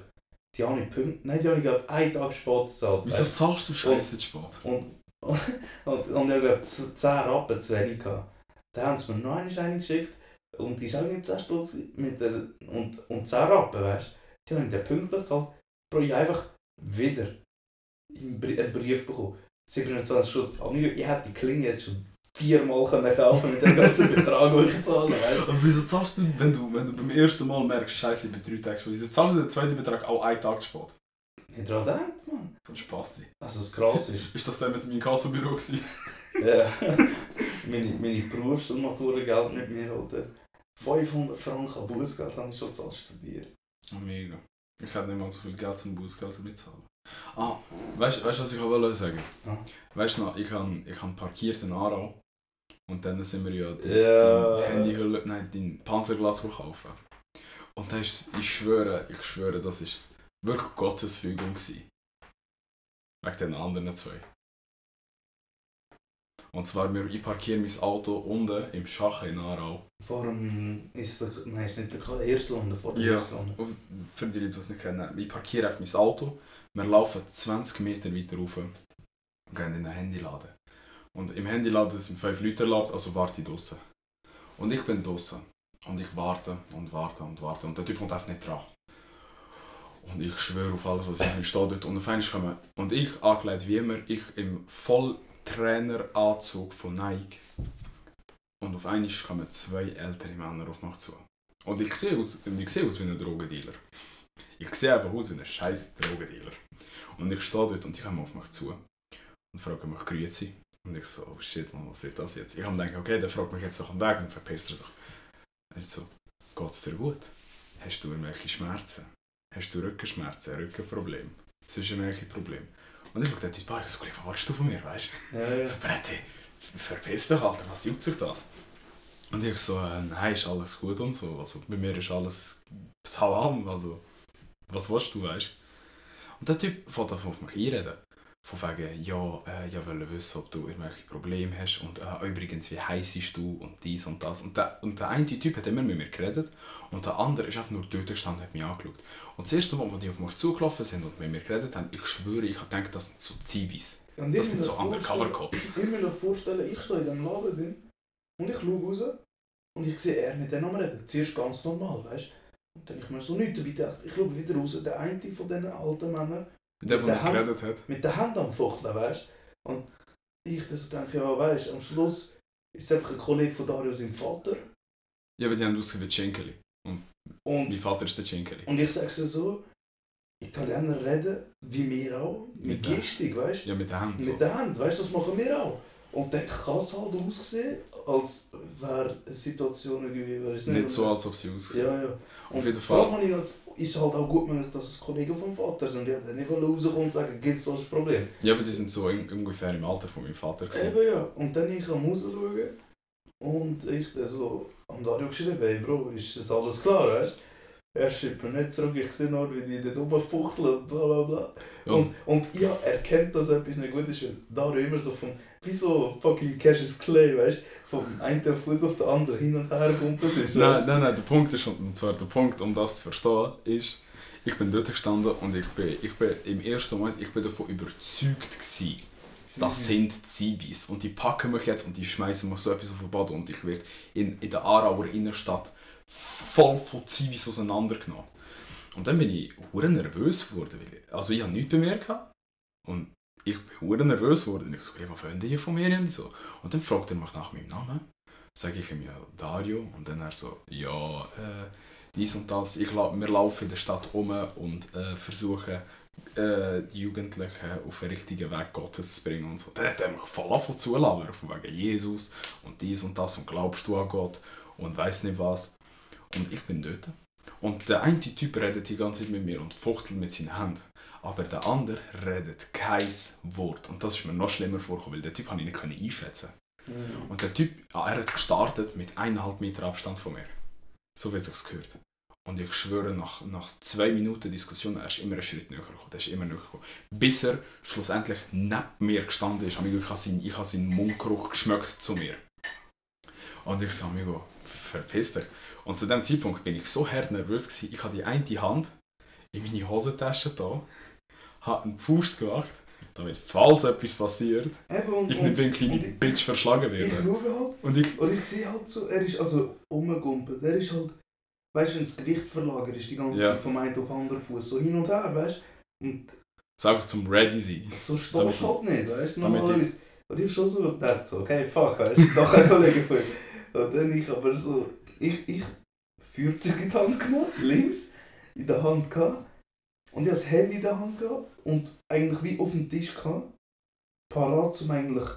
Die habe ich Punkte, nein, die habe ich glaube einen Tag spät gezahlt. Wieso zahlst du Scheiße zu spät? du. Und, *laughs* und, und ich glaube, 10 Rappen zu wenig gehabt. Dann haben sie mir noch eine eine geschickt. Und die ist auch nicht 10 Stutz mit der, und, und 10 Rappen, weißt du. Die habe ich den Punkt bezahlt. Bro, ich einfach wieder einen Brie- einen Brief bekommen. 27 Stutz. Ich hätte die Klinge jetzt schon viermal können kaufen mit dem ganzen *laughs* Betrag, den ich zahle. Weißt? Aber wieso zahlst du, wenn du, wenn du beim ersten Mal merkst, scheiße, ich bin drei Tage spät, wieso zahlst du den zweiten Betrag auch einen Tag spät? Ich daran gedacht, Mann. So ein Spasti. Also, das krass ist. *laughs* Ist das der mit dem Inkassobüro gewesen? Ja. *laughs* meine, meine Berufsschule macht hure Geld mit mir, oder? 500 Franken Bußgeld habe ich schon zu studieren. Mega. Ich hätte nicht mal so viel Geld zum Bußgeld mitzahlen. Ah, weißt du, was ich auch wollte sagen? Ja. Weißt du noch, ich habe ich han parkiert in Aarau und dann sind wir ja das, Ja. die Handyhülle, nein, dein Panzerglas kaufen. Und das ist, ich schwöre, ich schwöre, das ist wirklich Gottes Fügung gewesen. Wegen den anderen zwei. Und zwar, wir- ich parkiere mein Auto unten im Schach in Aarau. Vor dem ist der, nein, ist nicht der Erslande, vor dem Ja. Erslande. Und für die Leute, die es nicht kennen, ich parkiere einfach mein Auto, wir laufen 20 Meter weiter rauf und gehen in den Handyladen. Und im Handyladen sind fünf Leute erlaubt, also warte ich draußen. Und ich bin draußen. Und ich warte und warte und warte. Und der Typ kommt einfach nicht dran. Und ich schwöre auf alles, was ich nicht stehe dort. Und auf einmal kommen, und ich, angelegt wie immer, ich im Volltraineranzug von Nike. Und auf einmal kommen zwei ältere Männer auf mich zu. Und ich sehe aus, ich sehe aus wie ein Drogendealer. Ich sehe einfach aus wie ein scheiß Drogendealer. Und ich stehe dort und die kommen auf mich zu. Und fragen mich, grüezi. Und ich so, oh shit, man, was wird das jetzt? Ich habe gedacht, okay, der fragt mich jetzt noch am Weg und verpisst er sich. Er so, geht's dir gut? Hast du irgendwelche Schmerzen? Hast du Rückenschmerzen, Rückenproblem? Sonst irgendwelche Probleme? Und ich schaue dort in die Bar so, was warst du von mir, weißt du? Ja, ja. So, Bretti, verpiss dich, Alter, was juckt sich das? Und ich so, äh, nein, ist alles gut und so. Also bei mir ist alles Salam, also was willst du, weißt Und der Typ fängt davon auf mich einreden. Von wegen, ja, äh, ja, wollen wissen, ob du irgendwelche Probleme hast und äh, übrigens, wie heiß bist du und dies und das. Und der, und der eine Typ hat immer mit mir geredet und der andere ist einfach nur dort gestanden und hat mich angeschaut. Und das erste Mal, als die auf mich zugelaufen sind und mit mir geredet haben, ich schwöre, ich habe gedacht, das sind so Zivis. Und Das sind so vorstellen- Undercover-Cops. Ich will mir vorstellen, ich stehe in diesem Laden drin und ich schaue raus und ich sehe er mit denen Reden. Zuerst ganz normal, weißt du? Und dann ich mir so nichts dabei gedacht. Ich schaue wieder raus, der eine von diesen alten Männern Der, der Der mit Hand- geredet hat. mit der Hand am Fuchteln, weißt du? Und ich dann so denke, ja, weißt du, am Schluss ist es einfach ein Kollege von Dario, sein Vater. Ja, aber die haben ausgesehen wie Cenkeli. Und, Mein Vater ist der Cenkeli. und ich sage es so, Italiener reden wie wir auch, mit Mit Gestik, weißt du? Ja, mit der Hand so. Mit der Hand, weißt du, das machen wir auch. Und dann kann es halt aussehen, als wäre eine Situation irgendwie, weiß Nicht so, als ob sie aussehen. Ja, ja. Auf jeden vor allem Fall. habe ich noch, ist es halt auch gut möglich, dass es Kollegen vom Vater sind. Die hätten nicht rauskommen und sagen, gibt es so ein Problem. Ja, aber die sind so in, ungefähr im Alter von meinem Vater. Gewesen. Eben ja. Und dann ich am rausschauen und ich dann so am Dario geschrieben, hey Bro, ist das alles klar, weißt du? Er schreibt mir nicht zurück, ich sehe nur, wie die dort rumfuchteln und bla bla bla. Ja. Und, und ja, er kennt, dass etwas nicht gut ist, weil Dario immer so vom, wie so fucking Cassius Clay, weißt du, vom einen Fuß auf den anderen hin und her gumpelt ist. Nein, nein, nein, der Punkt ist, und zwar der Punkt, um das zu verstehen, ist, ich bin dort gestanden und ich bin, ich bin im ersten Moment, ich bin davon überzeugt gewesen, das sind Zivis und die packen mich jetzt und die schmeißen mich so etwas auf den Boden und ich werde in, in der Aarauer Innenstadt voll von Zivis auseinandergenommen. Und dann bin ich hure nervös geworden, weil ich, also ich habe nichts mir gehabt und ich bin nervös geworden. Ich so, was wollen die von mir? Und, so. und dann fragt er mich nach meinem Namen. Sage ich ihm ja Dario und dann er so, ja, äh, dies und das. Ich, wir laufen in der Stadt um und äh, versuchen äh, die Jugendlichen auf den richtigen Weg Gottes zu bringen und so. Dann hat er mich voll angefangen zu labern, von wegen Jesus und dies und das und glaubst du an Gott und weiß nicht was. Und ich bin dort. Und der eine Typ redet die ganze Zeit mit mir und fuchtelt mit seinen Händen. Aber der andere redet kein Wort. Und das ist mir noch schlimmer vorgekommen, weil der Typ habe ich nicht einschätzen Mhm. Und der Typ, ah, er hat gestartet mit eineinhalb Meter Abstand von mir. So wie es gehört. Und ich schwöre, nach, nach zwei Minuten Diskussion, er ist immer einen Schritt näher gekommen. Er ist immer näher gekommen. Bis er schlussendlich neben mir gestanden ist. Amigo, ich habe seinen, ich habe seinen Mundgeruch geschmeckt zu mir. Und ich sage, Amigo, verpiss dich. Und zu dem Zeitpunkt bin ich so hart nervös gewesen. Ich habe die eine Hand in meine Hosentasche da, habe einen Faust gemacht, damit falls etwas passiert, Eben, und, ich nicht wie ein kleiner ich- Bitch verschlagen ich werde. schaue halt Und ich, Und ich sehe halt so, er ist also umgegumpelt. Er ist halt, weißt du, wenn das Gewicht verlagert ist, die ganze Ja. Zeit vom einen auf den anderen Fuß, so hin und her, weißt du? Und So einfach zum Ready sein. So stehst du halt nicht, weißt du, normalerweise. Und ich habe schon so gedacht, so, okay, fuck, weißt du, doch ein Kollege von mir. Und dann ich aber so, ich, ich, Feuerzeug in die Hand genommen, links, in der Hand gehabt. Und ich habe das Handy in der Hand gehabt und eigentlich wie auf dem Tisch gehabt, parat zum eigentlich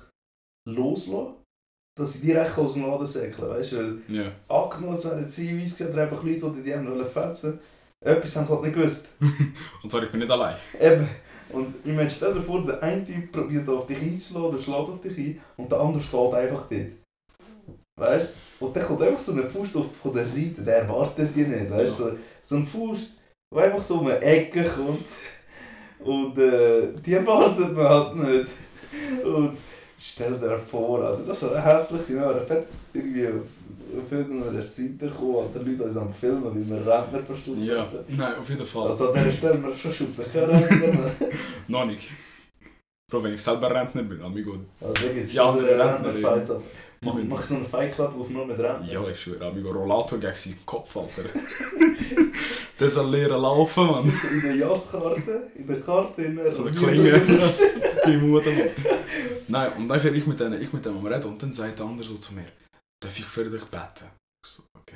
loslassen, dass ich direkt aus dem Laden säckle, weißt du, weil Ja. angenommen, es wären gewesen oder einfach Leute, die die haben wollen fetzen, etwas haben sie halt nicht gewusst. *laughs* Und zwar, ich bin nicht allein. Eben. Und ich meine, stell dir vor, der eine Typ probiert auf dich einzuschlagen, der schlägt auf dich ein und der andere steht einfach dort. Weißt du? Und dann kommt einfach so ein Fuß von der Seite, der erwartet dich nicht. Weißt du? So, so ein Fuß, der einfach so um eine Ecke kommt. Und äh, die erwartet man halt nicht. Und stell dir vor, Alter, das war hässlich. Wir waren fett irgendwie auf, auf irgendeiner Seite gekommen, und die Leute uns am Filmen, weil wir Rentner verstanden Ja. Nein, auf jeden Fall. Also an dieser Stelle, wir verschütten keine Rentner. *laughs* Noch nicht. Bro, wenn ich selber Rentner bin, amigo. Also Die anderen Rentner, Rentner-Fights. Aber Mach, mach so einen Fight Club auf nur mit Rentner. Ja, ich schwöre, amigo, Rollator gegen seinen Kopf, Alter. Der soll lernen laufen, Mann. so in der Jasskarte, in der Karte drin. So eine Klinge. *laughs* Die Mutter, Mann. Nein, und dann bin ich mit denen, ich mit dem am Reden und dann sagt der andere so zu mir, darf ich für dich beten? Ich so, okay,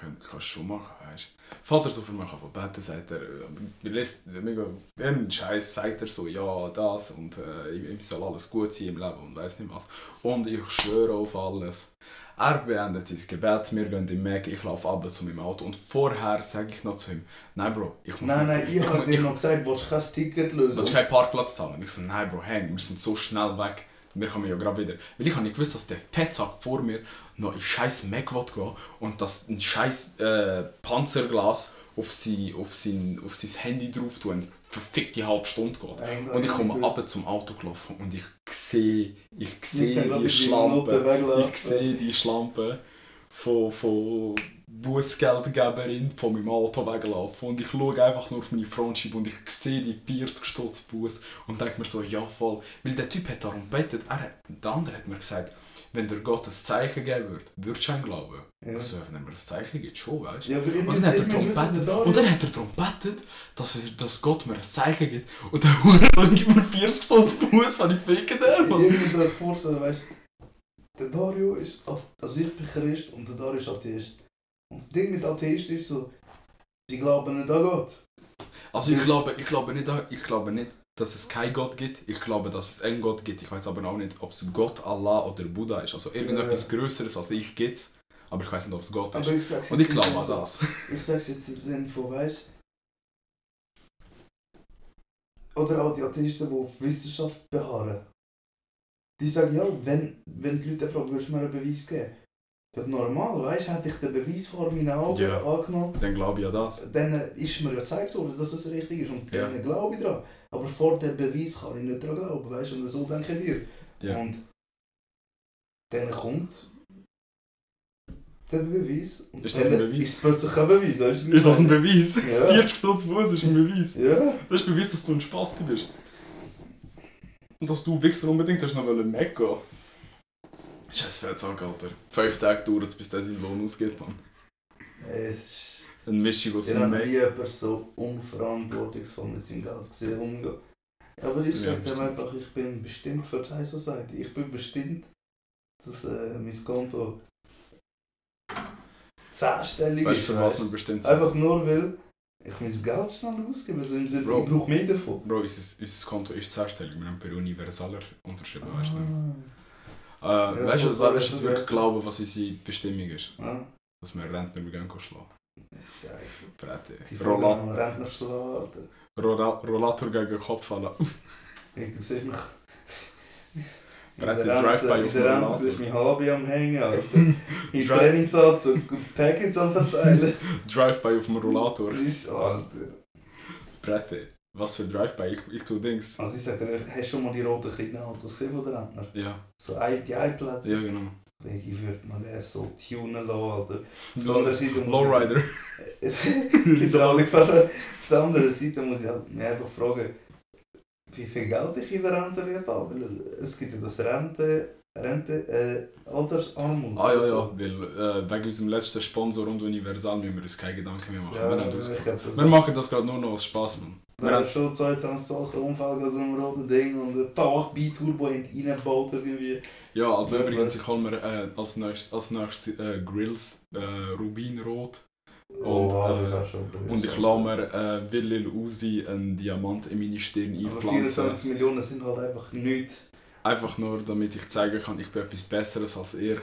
kannst du schon machen, weißt du. Vater so für mich aber beten, sagt er, äh, lässt mega, irgendeinen Scheiß sagt er so, ja, das und äh, ihm soll alles gut sein im Leben und weiß nicht was. Und ich schwöre auf alles. Er beendet sein Gebet, wir gehen im Mac, ich laufe ab zu meinem Auto und vorher sage ich noch zu ihm, nein Bro, ich muss Nein, nein, ich Ich- habe dir noch gesagt, willst du kein Ticket lösen? Willst du keinen Parkplatz zahlen? Ich so, nein Bro, hey, wir sind so schnell weg. Wir kommen ja gerade wieder. Weil ich habe nicht gewusst, dass der Fettsack vor mir noch in scheiß Mac will gehen und dass ein scheiß äh, Panzerglas auf sein, auf, sein, auf sein Handy drauf tun und verfickt die halbe Stunde geht. Eigentlich Und ich komme ab zum Auto gelaufen und ich sehe, ich sehe die Schlampe. Ich sehe die Schlampe von, von Bußgeldgeberin von meinem Auto weglaufen und ich schaue einfach nur auf meine Frontscheibe und ich sehe die 40 Stutz Buß und denke mir so, ja voll. Weil der Typ hat darum gebetet, er hat, der andere hat mir gesagt, wenn der Gott ein Zeichen geben würde, würdest du ihn glauben. Ja. Also, wenn er mir ein Zeichen gibt, schon, weißt du. Ja, ich, Und dann hat er darum. Dario- Und dann hat er darum gebetet, dass, er, dass Gott mir ein Zeichen gibt. Und der Hurensohn gibt mir 40 Stutz Buß, wenn ich ficken der, Ich muss mir vorstellen, weißt der Dario ist, also ich bin Christ und der Dario ist Atheist. Und das Ding mit Atheist ist so, die glauben nicht an Gott. Also ich glaube, ich glaube nicht, ich glaube nicht, dass es keinen Gott gibt. Ich glaube, dass es einen Gott gibt. Ich weiß aber auch nicht, ob es Gott, Allah oder Buddha ist. Also irgendetwas Größeres als ich gibt es. Aber ich weiß nicht, ob es Gott ist. Aber ich sag's Und ich glaube an das. Ich sag's jetzt im Sinne von, weißt Oder auch die Atheisten, die auf Wissenschaft beharren. Die sagen, ja, wenn, wenn die Leute fragen, würdest du mir einen Beweis geben? Ja, normal, weißt du, hätte ich den Beweis vor meinen Augen Ja. angenommen, Dann glaube ich an das. dann ist mir ja gezeigt worden, dass es richtig ist und Ja. dann glaube ich dran. Aber vor dem Beweis kann ich nicht dran glauben, weißt du, und so denke ich dir. Ja. Und dann kommt der Beweis. Und Ist das ein Beweis? Ist plötzlich ein Beweis, weißt du? Ist das ein Beweis? Ja. 40 Stutz Fuß ist ein Beweis. Ja. Das ist Beweis, dass du ein Spasti bist. Und dass du Wichser unbedingt hast noch wollen weggehen. Scheiß Fettsack, Alter. Fünf Tage dauert es, bis der seinen Lohn ausgeht, Mann. Es ist... Eine Mischung aus Ich habe nie jemanden so unverantwortungsvoll mit seinem Geld gesehen umgehen. Aber ich sage dem einfach, ich bin bestimmt für die High Society. Ich bin bestimmt, dass äh, mein Konto zehnstellig Weißt ist. du, für was weißt wir bestimmt sind? Einfach nur, weil ich mein Geld schnell ausgebe. Also im Sinne, Bro. ich brauche mehr davon. Bro, unser, unser Konto ist zehnstellig. Wir haben per Universaler unterschrieben, weißt du? Ah. Äh, Ja, weißt du, was weißt, das was wir glauben, was unsere Bestimmung ist? Ah. Dass wir Rentner gehen schlagen. Scheiße. Brette. Die Rolla Rolla am Rentner schlagen. Rolla Rollator gegen den Kopf fallen. Hey, Du siehst mich. Rente ist mein Hobby am Hängen, Alter. Im Trainingsanzug und Packets am Verteilen. Drive-by auf dem Rollator. Ist, Alter. Brette. Was für Drive-by? Ich, ich tue Dings. Also ich sag dir, hast du schon mal die roten kleinen Autos gesehen von der Rentner? Ja, So ein, die Einplätze. ja genau. Ich würde mal den so tunen lassen, Alter. Auf der anderen Seite muss Lowrider. *laughs* *laughs* ich... Auf der anderen Seite muss ich halt mich einfach fragen, wie viel Geld ich in der Rente werde haben. Es gibt ja das Rente... Rente... Äh, Altersarmut. Ah ja, so. weil äh, wegen unserem letzten Sponsor und Universal müssen wir uns keine Gedanken mehr machen. Ja, wir, das wir machen das gerade nur noch aus Spaß, Mann. Wäre haben- schon 22 Sachen Unfall gehabt, so einem roten Ding und ein paar B-Turbo reingebaut irgendwie. Ja, also übrigens, ich hole mir äh, als nächstes, als nächstes äh, Grills äh, Rubinrot. Oh, Und, das äh, ist auch schon böse. Und ich lasse mir äh, wie Lil Uzi einen Diamant in meine Stirn Aber einpflanzen. 24 Millionen sind halt einfach nichts. Einfach nur, damit ich zeigen kann, ich bin etwas Besseres als ihr.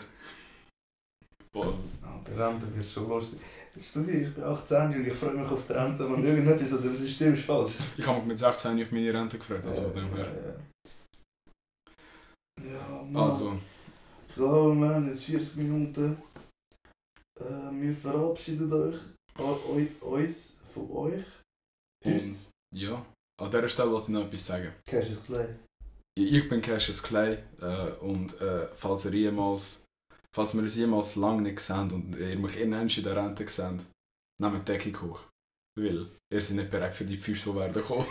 Boah. Ah, die Rente wird schon lustig. Dir, ich bin 18 und ich freue mich auf die Rente, man irgendetwas an dem System ist falsch. Ich habe mich mit 16 nicht auf meine Rente gefreut. Also, von dem ja, her. ja. ja, Mann. also Ich glaube, wir haben jetzt 40 Minuten. Äh, wir verabschieden euch, eu, uns, von euch. und ja, an dieser Stelle wollte ich noch etwas sagen. Cassius Clay. Ich bin Cassius Clay äh, und äh, falls ihr jemals, falls wir uns jemals lang nicht sehen und ihr mich irgendwann in der Rente seht, nehmt die Deckung hoch. Weil ihr seid nicht bereit für die Füße, die werden kommen.